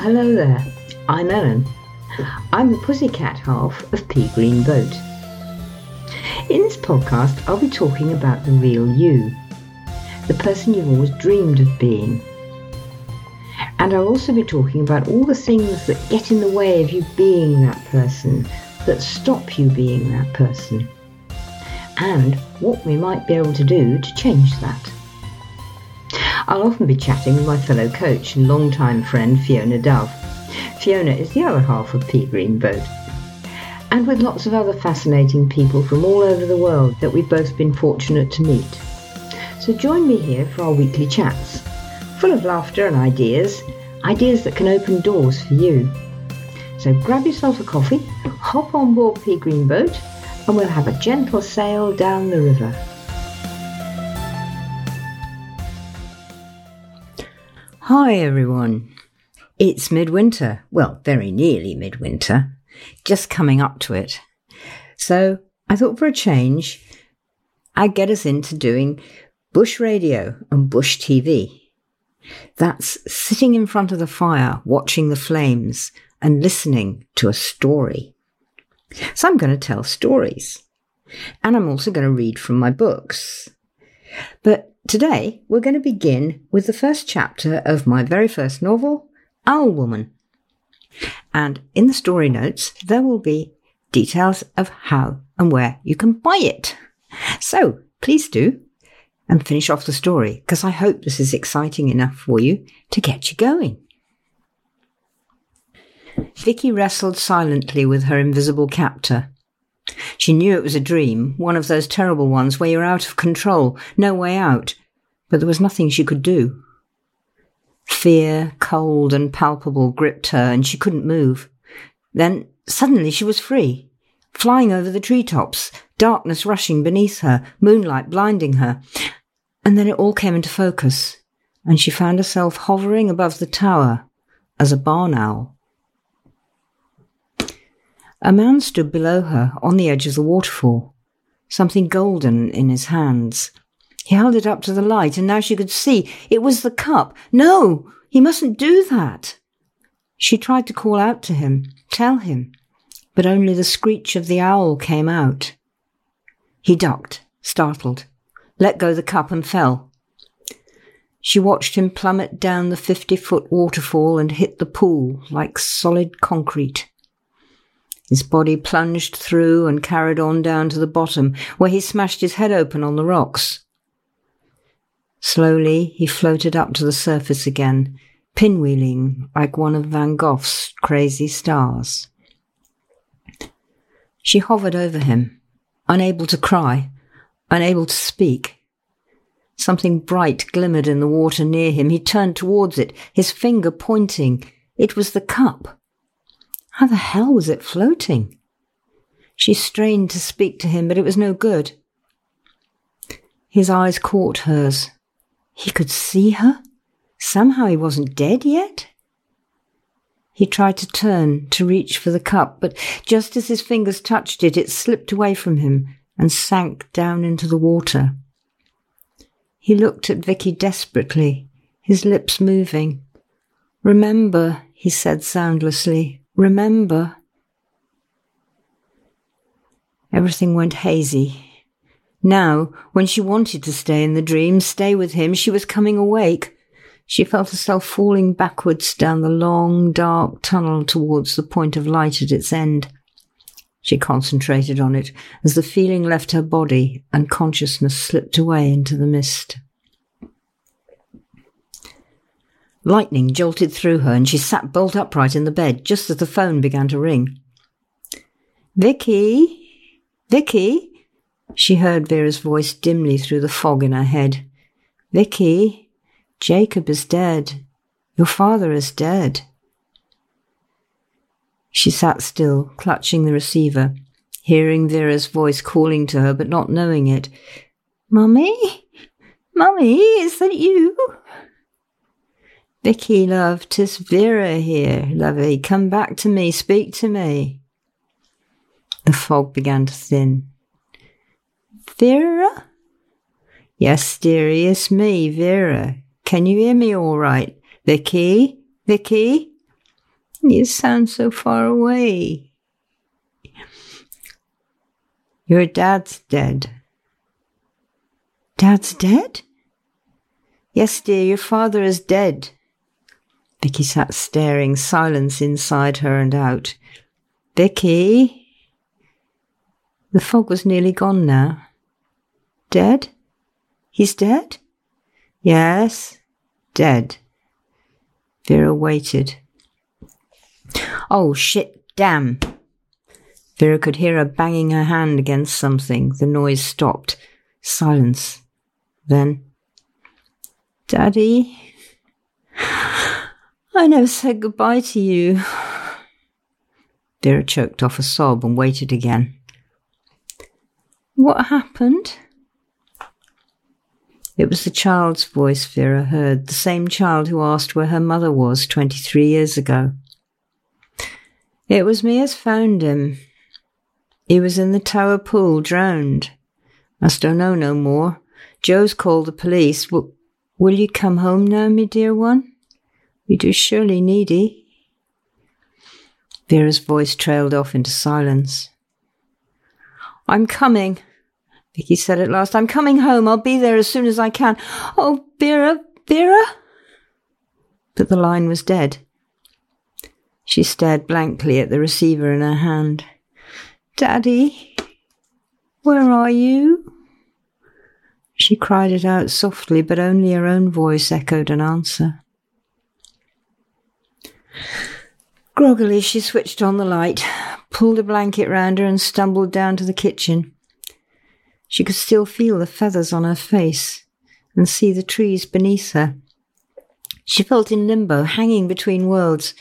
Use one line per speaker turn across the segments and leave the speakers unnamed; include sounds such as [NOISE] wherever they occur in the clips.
hello there. I'm Elen. I'm the pussycat half of Pea Green Boat. In this podcast, I'll be talking about the real you, the person you've always dreamed of being. And I'll also be talking about all the things that get in the way of you being that person, that stop you being that person, and what we might be able to do to change that. I'll often be chatting with my fellow coach and longtime friend Fiona Dove. Fiona is the other half of Pea Green Boat. And with lots of other fascinating people from all over the world that we've both been fortunate to meet. So join me here for our weekly chats, full of laughter and ideas, ideas that can open doors for you. So grab yourself a coffee, hop on board Pea Green Boat, and we'll have a gentle sail down the river. Hi everyone. It's midwinter. Well, very nearly midwinter. Just coming up to it. So I thought for a change, I'd get us into doing bush radio and bush TV. That's sitting in front of the fire, watching the flames and listening to a story. So I'm going to tell stories. And I'm also going to read from my books. But Today, we're going to begin with the first chapter of my very first novel, Owl Woman. And in the story notes, there will be details of how and where you can buy it. So please do and finish off the story because I hope this is exciting enough for you to get you going. Vicki wrestled silently with her invisible captor. She knew it was a dream, one of those terrible ones where you're out of control, no way out, but there was nothing she could do. Fear, cold and palpable, gripped her, and she couldn't move. Then suddenly she was free, flying over the treetops, darkness rushing beneath her, moonlight blinding her. And then it all came into focus, and she found herself hovering above the tower as a barn owl. A man stood below her on the edge of the waterfall, something golden in his hands. He held it up to the light, and now she could see it was the cup. No, he mustn't do that. She tried to call out to him, tell him, but only the screech of the owl came out. He ducked, startled, let go the cup and fell. She watched him plummet down the fifty foot waterfall and hit the pool like solid concrete. His body plunged through and carried on down to the bottom, where he smashed his head open on the rocks. Slowly, he floated up to the surface again, pinwheeling like one of Van Gogh's crazy stars. She hovered over him, unable to cry, unable to speak. Something bright glimmered in the water near him. He turned towards it, his finger pointing. It was the cup. How the hell was it floating? She strained to speak to him, but it was no good. His eyes caught hers. He could see her? Somehow he wasn't dead yet? He tried to turn to reach for the cup, but just as his fingers touched it, it slipped away from him and sank down into the water. He looked at Vicki desperately, his lips moving. Remember, he said soundlessly, Remember. Everything went hazy. Now, when she wanted to stay in the dream, stay with him, she was coming awake. She felt herself falling backwards down the long, dark tunnel towards the point of light at its end. She concentrated on it as the feeling left her body and consciousness slipped away into the mist. Lightning jolted through her and she sat bolt upright in the bed just as the phone began to ring. Vicki? Vicki? She heard Vera's voice dimly through the fog in her head. Vicki, Jacob is dead. Your father is dead. She sat still, clutching the receiver, hearing Vera's voice calling to her but not knowing it. Mummy? Mummy, is that you? Vicki, love, tis Vera here, lovey. Come back to me, speak to me. The fog began to thin. Vera? Yes, dearie, it's me, Vera. Can you hear me all right? Vicki? Vicki? You sound so far away. Your dad's dead. Dad's dead? Yes, dear, your father is dead. Vicki sat staring, silence inside her and out. Vicki? The fog was nearly gone now. Dead? He's dead? Yes, dead. Vera waited. Oh, shit, damn. Vera could hear her banging her hand against something. The noise stopped. Silence. Then, Daddy, I never said goodbye to you. Vera choked off a sob and waited again. What happened? It was the child's voice Vera heard, the same child who asked where her mother was 23 years ago. It was me as found him. He was in the tower pool, drowned. Must don't know no more. Joe's called the police. W- will you come home now, me dear one? We do surely need ye. Vera's voice trailed off into silence. I'm coming, Vicki said at last. I'm coming home. I'll be there as soon as I can. Oh, Vera, Vera? But the line was dead. She stared blankly at the receiver in her hand. Daddy, where are you? She cried it out softly, but only her own voice echoed an answer. Groggily, she switched on the light, pulled a blanket round her, and stumbled down to the kitchen. She could still feel the feathers on her face and see the trees beneath her. She felt in limbo, hanging between worlds,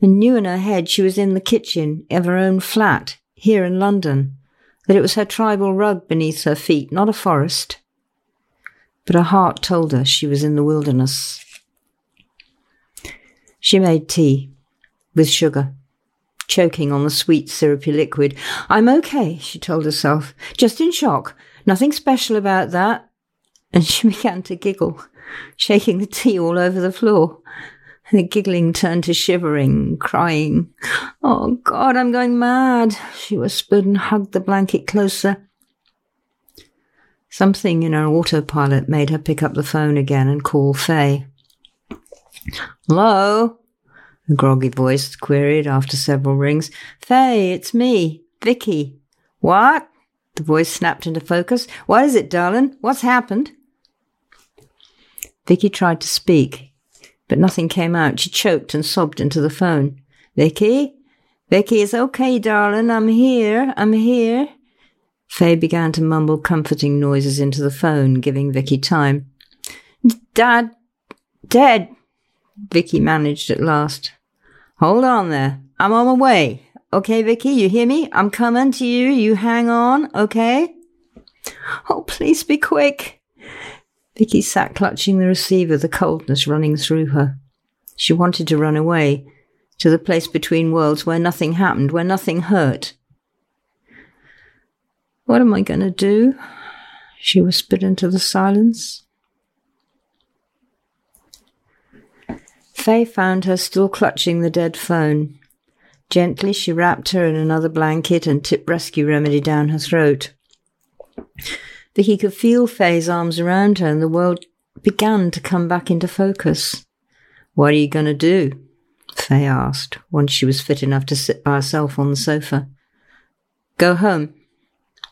and knew in her head she was in the kitchen of her own flat here in London, that it was her tribal rug beneath her feet, not a forest. But her heart told her she was in the wilderness. She made tea with sugar, choking on the sweet, syrupy liquid. I'm okay, she told herself, just in shock. Nothing special about that. And [LAUGHS] she began to giggle, shaking the tea all over the floor. The giggling turned to shivering, crying. Oh God, I'm going mad, she whispered and hugged the blanket closer. Something in her autopilot made her pick up the phone again and call Faye. Hello? A groggy voice queried after several rings. Faye, it's me, Vicki. What? The voice snapped into focus. What is it, darling? What's happened? Vicki tried to speak, but nothing came out. She choked and sobbed into the phone. Vicki? Vicki, it's okay, darling. I'm here. I'm here. Faye began to mumble comforting noises into the phone, giving Vicki time. Dad, dead, Vicki managed at last. Hold on there. I'm on my way. Okay, Vicki, you hear me? I'm coming to you. You hang on, okay? Oh, please be quick. Vicki sat clutching the receiver, the coldness running through her. She wanted to run away, to the place between worlds where nothing happened, where nothing hurt. What am I going to do? She whispered into the silence. Faye found her still clutching the dead phone. Gently, she wrapped her in another blanket and tipped rescue remedy down her throat that he could feel Faye's arms around her and the world began to come back into focus. What are you going to do? Faye asked, once she was fit enough to sit by herself on the sofa. Go home.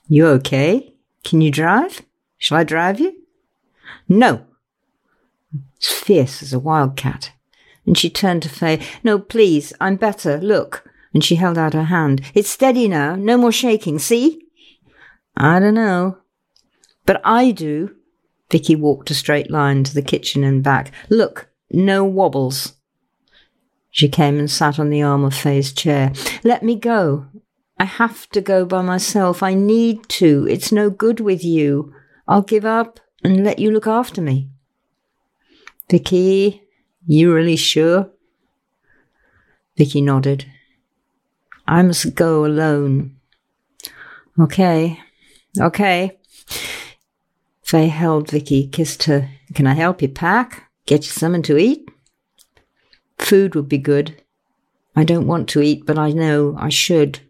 You okay? Can you drive? Shall I drive you? No. As fierce as a wildcat. And she turned to Faye. No, please, I'm better. Look. And she held out her hand. It's steady now. No more shaking. See? I don't know. But I do. Vicki walked a straight line to the kitchen and back. Look, no wobbles. She came and sat on the arm of Faye's chair. Let me go. I have to go by myself. I need to. It's no good with you. I'll give up and let you look after me. Vicki, you really sure? Vicki nodded. I must go alone. Okay. Okay. Faye held Vicki, kissed her. Can I help you pack? Get you something to eat? Food would be good. I don't want to eat, but I know I should.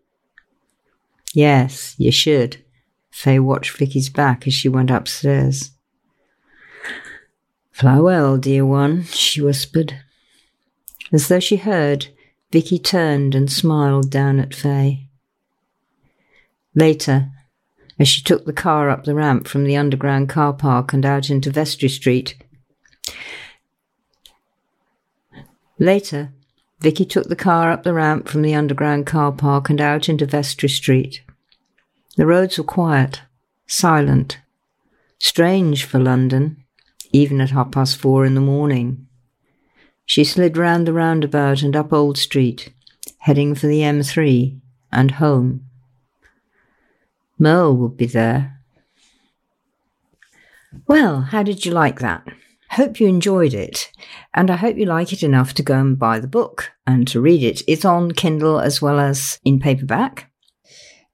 Yes, you should. Faye watched Vicki's back as she went upstairs. Farewell, dear one, she whispered. As though she heard, Vicki turned and smiled down at Faye. Later, as she took the car up the ramp from the underground car park and out into Vestry Street. Later, Vicki took the car up the ramp from the underground car park and out into Vestry Street. The roads were quiet, silent, strange for London, even at half past four in the morning. She slid round the roundabout and up Old Street, heading for the M3 and home. Merle would be there. Well, how did you like that? Hope you enjoyed it, and I hope you like it enough to go and buy the book and to read it. It's on Kindle as well as in paperback.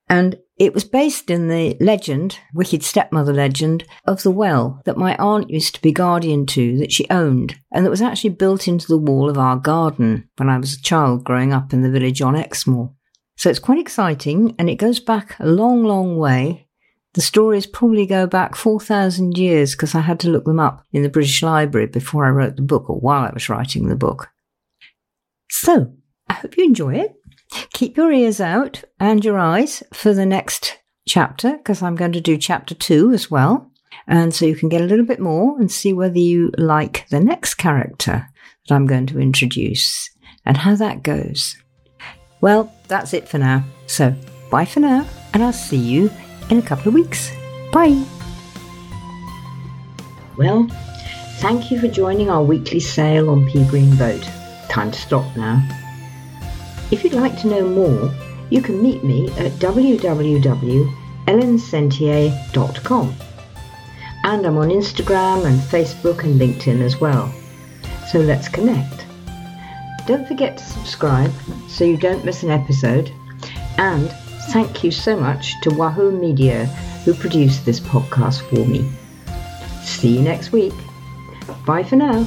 And it was based in the legend, wicked stepmother legend, of the well that my aunt used to be guardian to that she owned, and that was actually built into the wall of our garden when I was a child growing up in the village on Exmoor. So it's quite exciting and it goes back a long, long way. The stories probably go back 4,000 years because I had to look them up in the British Library before I wrote the book or while I was writing the book. So I hope you enjoy it. Keep your ears out and your eyes for the next chapter because I'm going to do chapter two as well. And so you can get a little bit more and see whether you like the next character that I'm going to introduce and how that goes. Well, that's it for now. So, bye for now, and I'll see you in a couple of weeks. Bye. Well, thank you for joining our weekly sale on Pea Green Boat. Time to stop now. If you'd like to know more, you can meet me at www.ellensentier.com. And I'm on Instagram and Facebook and LinkedIn as well. So let's connect. Don't forget to subscribe so you don't miss an episode. And thank you so much to Wahoo Media who produced this podcast for me. See you next week. Bye for now.